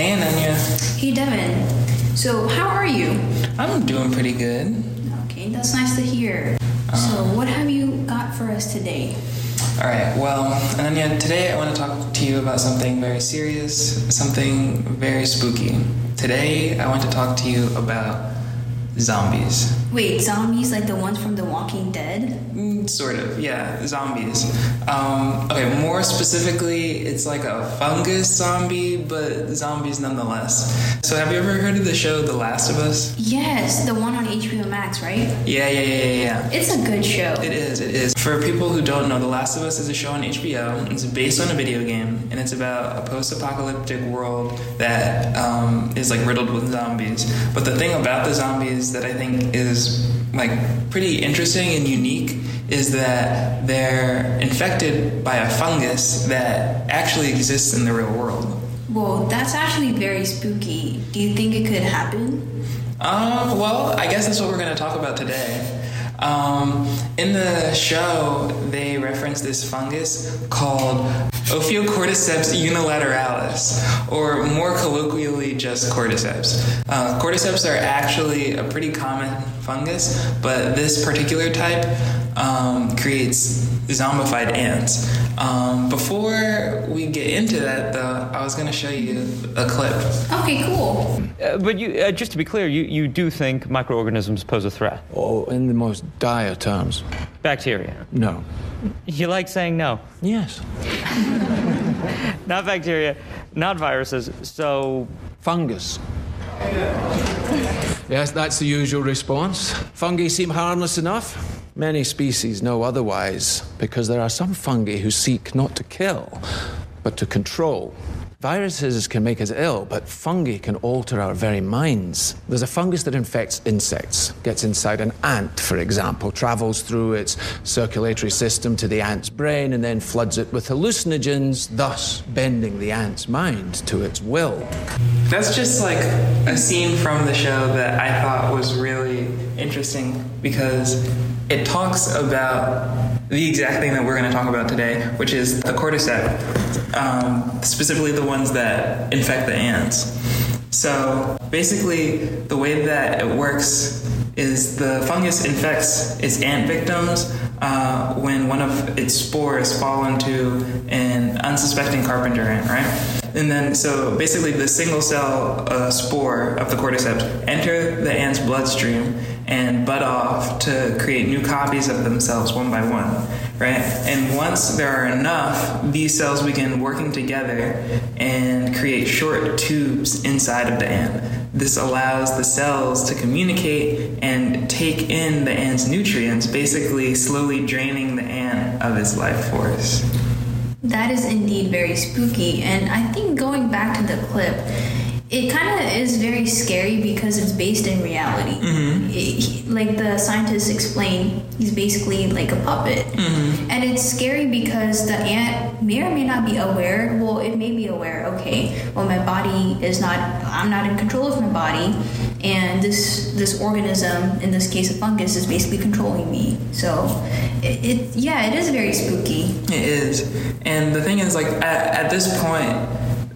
Hey, Ananya. Hey, Devon. So, how are you? I'm doing pretty good. Okay, that's nice to hear. So, uh-huh. what have you got for us today? All right, well, Ananya, today I want to talk to you about something very serious, something very spooky. Today I want to talk to you about zombies. Wait, zombies like the ones from The Walking Dead? Mm, Sort of, yeah, zombies. Um, okay, more specifically, it's like a fungus zombie, but zombies nonetheless. So, have you ever heard of the show The Last of Us? Yes, the one on HBO Max, right? Yeah, yeah, yeah, yeah, yeah. It's a good show. It is, it is. For people who don't know, The Last of Us is a show on HBO. It's based on a video game, and it's about a post apocalyptic world that um, is like riddled with zombies. But the thing about the zombies that I think is like pretty interesting and unique is that they're infected by a fungus that actually exists in the real world. Well, that's actually very spooky. Do you think it could happen? Um, well, I guess that's what we're going to talk about today. Um, in the show, they reference this fungus called Ophiocordyceps unilateralis, or more colloquially, just cordyceps. Uh, cordyceps are actually a pretty common fungus, but this particular type um, creates zombified ants. Um, before we get into that, though, I was going to show you a clip. Okay, cool. Uh, but you, uh, just to be clear, you, you do think microorganisms pose a threat? Oh, in the most dire terms. Bacteria. No. You like saying no. Yes. Not bacteria, not viruses. So, Fungus. Yes, that's the usual response. Fungi seem harmless enough. Many species know otherwise because there are some fungi who seek not to kill, but to control. Viruses can make us ill, but fungi can alter our very minds. There's a fungus that infects insects, gets inside an ant, for example, travels through its circulatory system to the ant's brain, and then floods it with hallucinogens, thus bending the ant's mind to its will. That's just like a scene from the show that I thought was really interesting because it talks about the exact thing that we're going to talk about today, which is the cordyceps, um, specifically the ones that infect the ants. So basically, the way that it works is the fungus infects its ant victims uh, when one of its spores fall into an unsuspecting carpenter ant, right? And then, so basically, the single cell uh, spore of the cordyceps enter the ant's bloodstream and bud off to create new copies of themselves one by one, right? And once there are enough, these cells begin working together and create short tubes inside of the ant. This allows the cells to communicate and take in the ant's nutrients, basically slowly draining the ant of its life force. That is indeed very spooky. And I think going back to the clip, it kind of is very scary because it's based in reality. Mm-hmm. It- like the scientists explain, he's basically like a puppet. Mm-hmm. And it's scary because the ant may or may not be aware. Well, it may be aware, okay, well, my body is not, I'm not in control of my body. And this this organism, in this case a fungus, is basically controlling me. So, it, it yeah, it is very spooky. It is. And the thing is, like, at, at this point,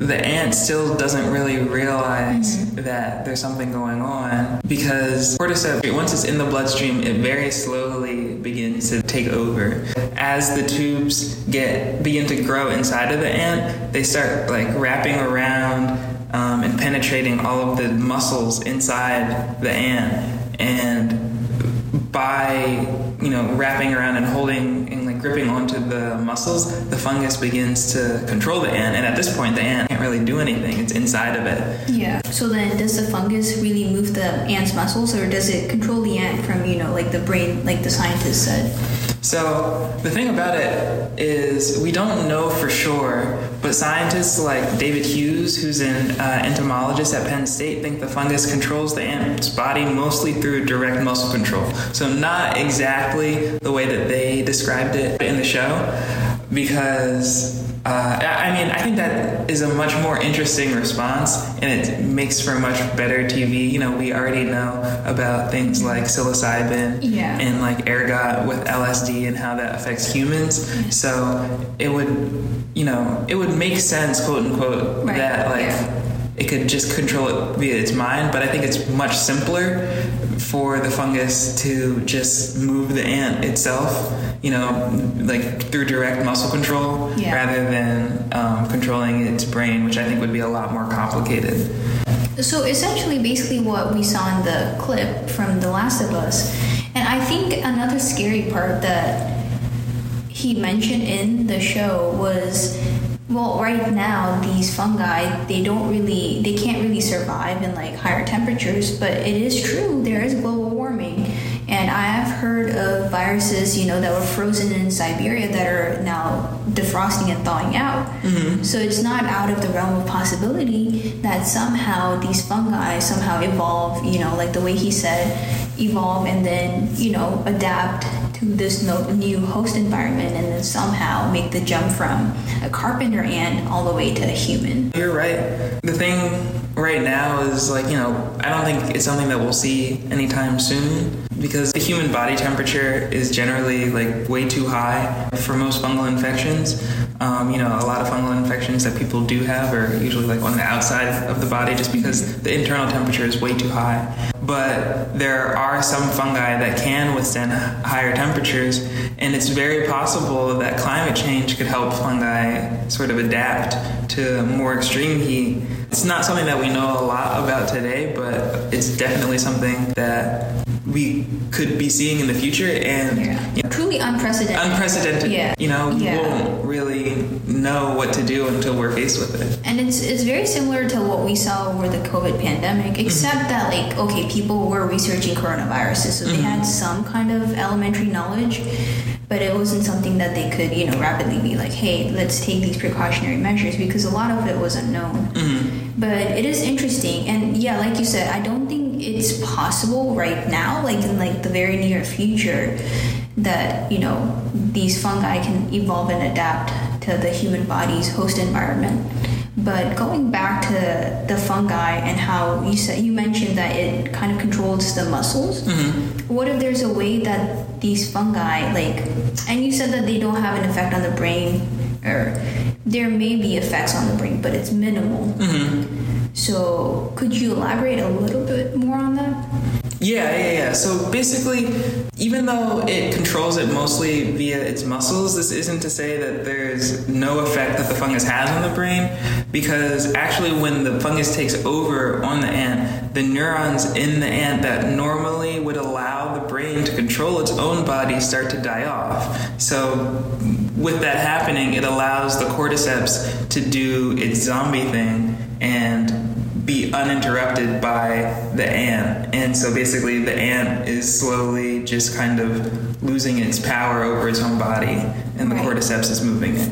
the ant still doesn't really realize that there's something going on because cordyceps, once it's in the bloodstream, it very slowly begins to take over. As the tubes get begin to grow inside of the ant, they start like wrapping around um, and penetrating all of the muscles inside the ant, and by you know wrapping around and holding and gripping onto the muscles, the fungus begins to control the ant, and at this point, the ant can't really do anything. It's inside of it. Yeah. So then, does the fungus really move the ant's muscles, or does it control the ant from, you know, like the brain, like the scientist said? So the thing about it is we don't know for sure, but scientists like David Hughes, who's an uh, entomologist at Penn State, think the fungus controls the ant's body mostly through direct muscle control. So not exactly the way that they described it in the show, because uh, I mean I think that is a much more interesting response, and it makes for much better TV. You know, we already know about things like psilocybin Yeah. and like ergot with LSD and how that affects humans. So it would, you know, it would make sense, quote unquote, Right, that like yeah. it could just control it via its mind. But I think it's much simpler for the fungus to just move the ant itself, you know, like through direct muscle control Yeah. rather than um, controlling its brain, which I think would be a lot more complicated. So essentially, basically, what we saw in the clip from The Last of Us, and I think another scary part that he mentioned in the show was well right now these fungi they don't really they can't really survive in like higher temperatures but it is true there is global warming. And i have heard of viruses you know that were frozen in siberia that are now defrosting and thawing out. Mm-hmm. So it's not out of the realm of possibility that somehow these fungi somehow evolve you know like the way he said evolve and then you know adapt this no, new host environment and then somehow make the jump from a carpenter ant all the way to a human. You're right. The thing right now is like, you know, I don't think it's something that we'll see anytime soon because the human body temperature is generally like way too high for most fungal infections. Um, you know, a lot of fungal infections that people do have are usually like on the outside of the body just because the internal temperature is way too high. But there are some fungi that can withstand higher temperatures, and it's very possible that climate change could help fungi sort of adapt to more extreme heat. It's not something that we know a lot about today, but it's definitely something that we could be seeing in the future and you know, Truly unprecedented. unprecedented. Yeah. You know, we Yeah. won't really know what to do until we're faced with it. And it's, it's very similar to what we saw over the COVID pandemic, mm-hmm. except that, like, okay, people were researching coronaviruses, so they had mm-hmm. some kind of elementary knowledge, but it wasn't something that they could, you know, rapidly be like, hey, let's take these precautionary measures because a lot of it was unknown. Mm-hmm. But it is interesting, and yeah, like you said, I don't think it's possible right now, like in like the very near future, that you know these fungi can evolve and adapt to the human body's host environment. But going back to the fungi and how you said you mentioned that it kind of controls the muscles. Mm-hmm. What if there's a way that these fungi, like, and you said that they don't have an effect on the brain, or there may be effects on the brain, but it's minimal. Mm-hmm. So could you elaborate a little bit more on that? Yeah, yeah, yeah. So basically, even though it controls it mostly via its muscles, this isn't to say that there's no effect that the fungus has on the brain, because actually, when the fungus takes over on the ant, the neurons in the ant that normally would allow the brain to control its own body start to die off. So, with that happening, it allows the cordyceps to do its zombie thing and be uninterrupted by the ant. And so basically, the ant is slowly just kind of losing its power over its own body, and the Right. cordyceps is moving it.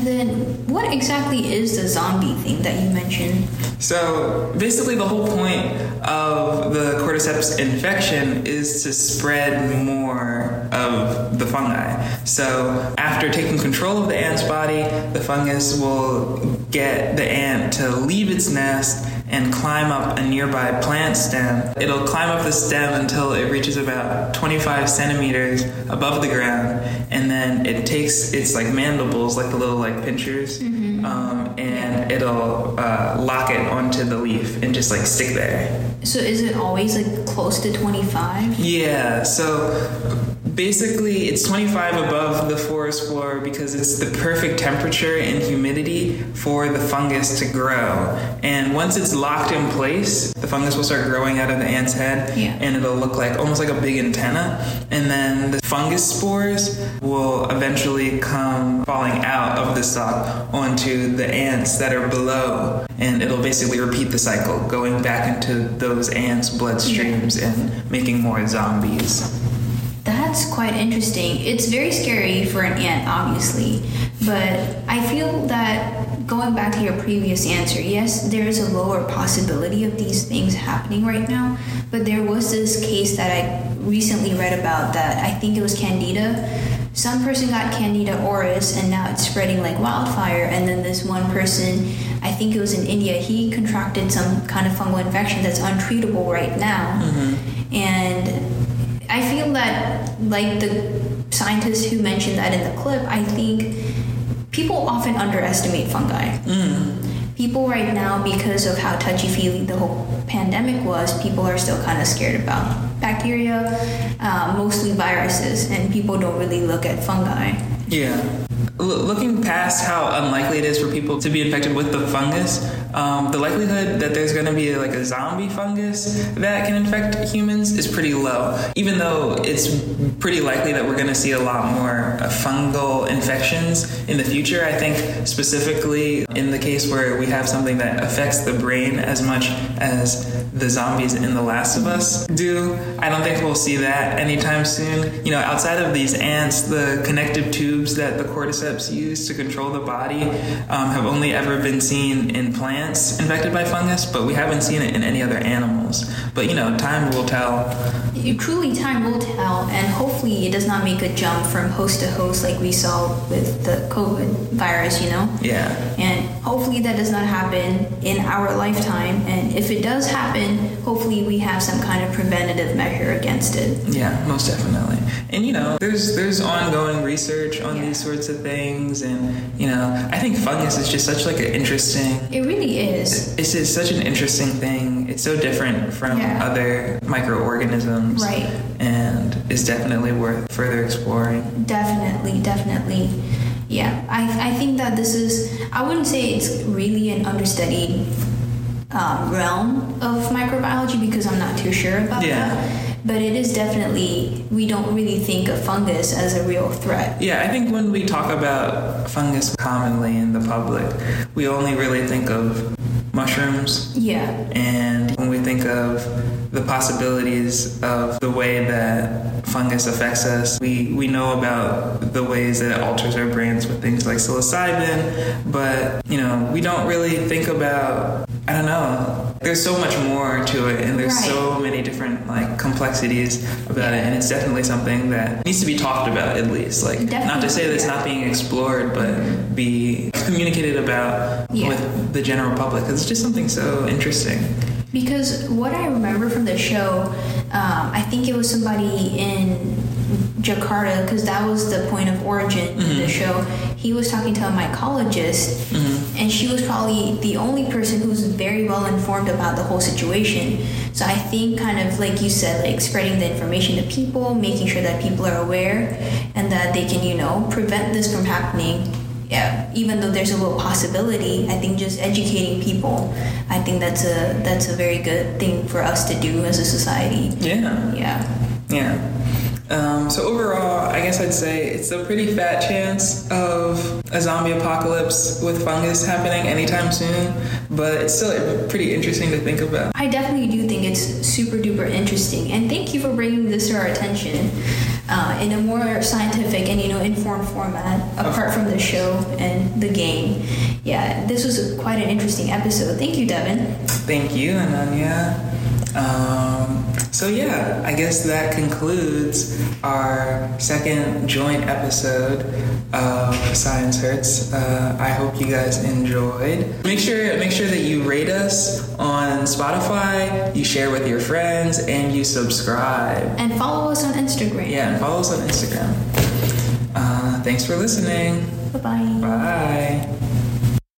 And then, what exactly is the zombie thing that you mentioned? So basically, the whole point of the cordyceps infection is to spread more of the fungi. So after taking control of the ant's body, the fungus will get the ant to leave its nest and climb up a nearby plant stem. It'll climb up the stem until it reaches about 25 centimeters above the ground, and then it takes its like mandibles, like the little like pinchers, um, and it'll uh, lock it onto the leaf and just like stick there. So, is it always like close to 25? Yeah, so basically it's 25 above the forest floor because it's the perfect temperature and humidity for the fungus to grow. And once it's locked in place, the fungus will start growing out of the ant's head Yeah. and it'll look like almost like a big antenna. And then the fungus spores will eventually come falling out of the sock onto the ants that are below. And it'll basically repeat the cycle, going back into those ants' bloodstreams and making more zombies. That's quite interesting. It's very scary for an ant, obviously, but I feel that going back to your previous answer, yes, there is a lower possibility of these things happening right now, but there was this case that I recently read about that I think it was Candida. Some person got Candida auris and now it's spreading like wildfire, and then this one person, I think it was in India, he contracted some kind of fungal infection that's untreatable right now. Mm-hmm. And I feel that, like the scientist who mentioned that in the clip, I think people often underestimate fungi. people right now, because of how touchy feely the whole pandemic was, people are still kind of scared about bacteria, uh, mostly viruses, and people don't really look at fungi. Yeah. L- looking past how unlikely it is for people to be infected with the fungus, um, the likelihood that there's going to be like a zombie fungus that can infect humans is pretty low. Even though it's pretty likely that we're going to see a lot more uh, fungal infections in the future, I think specifically in the case where we have something that affects the brain as much as the zombies in The Last of Us do, I don't think we'll see that anytime soon. You know, outside of these ants, the connective tubes that the cordyceps use to control the body um, have only ever been seen in plants infected by fungus, but we haven't seen it in any other animals. But you know, time will tell. You- Truly, time will tell, and hopefully, it does not make a jump from host to host like we saw with the COVID virus, you know? Yeah. And hopefully, that does not happen in our lifetime. And if it does happen, hopefully, we have some kind of preventative measure against it. Yeah, most definitely. And you know, there's there's ongoing research on Yeah. these sorts of things, and you know, I think fungus is just such like an interesting. It really is. It's just such an interesting thing. It's so different from Yeah. other microorganisms, Right. And is definitely worth further exploring. Definitely, definitely. Yeah, I, I think that this is, I wouldn't say it's really an understudied um, realm of microbiology because I'm not too sure about Yeah. that. But it is definitely, we don't really think of fungus as a real threat. Yeah, I think when we talk about fungus commonly in the public, we only really think of mushrooms Yeah, And when we think of the possibilities of the way that fungus affects us, we, we know about the ways that it alters our brains with things like psilocybin, but you know, we don't really think about I don't know. There's so much more to it and there's Right. so many different like complexities about it and it's definitely something that needs to be talked about at least. Like not to say that it's not being explored, but be communicated about Yeah. with the general public 'cause it's just something so interesting. Because what I remember from the show, um, I think it was somebody in Jakarta, because that was the point of origin in the show. He was talking to a mycologist, and she was probably the only person who's very well informed about the whole situation. So I think, kind of like you said, like spreading the information to people, making sure that people are aware, and that they can, you know, prevent this from happening yeah, even though there's a little possibility, I think just educating people, I think that's a that's a very good thing for us to do as a society. Yeah. Yeah. Yeah. Um, so overall, I guess I'd say it's a pretty fat chance of a zombie apocalypse with fungus happening anytime soon, but it's still pretty interesting to think about. I definitely do think it's super duper interesting, and thank you for bringing this to our attention uh, in a more scientific and you know informed format, apart from the show and the game. Yeah, this was quite an interesting episode. Thank you, Devon. Thank you, Ananya. Um, so yeah, I guess that concludes our second joint episode of Science Hurts. Uh, I hope you guys enjoyed. Make sure make sure that you rate us on Spotify, you share with your friends, and you subscribe. And follow us on Instagram. Yeah, and follow us on Instagram. Uh, thanks for listening. Bye bye. Bye.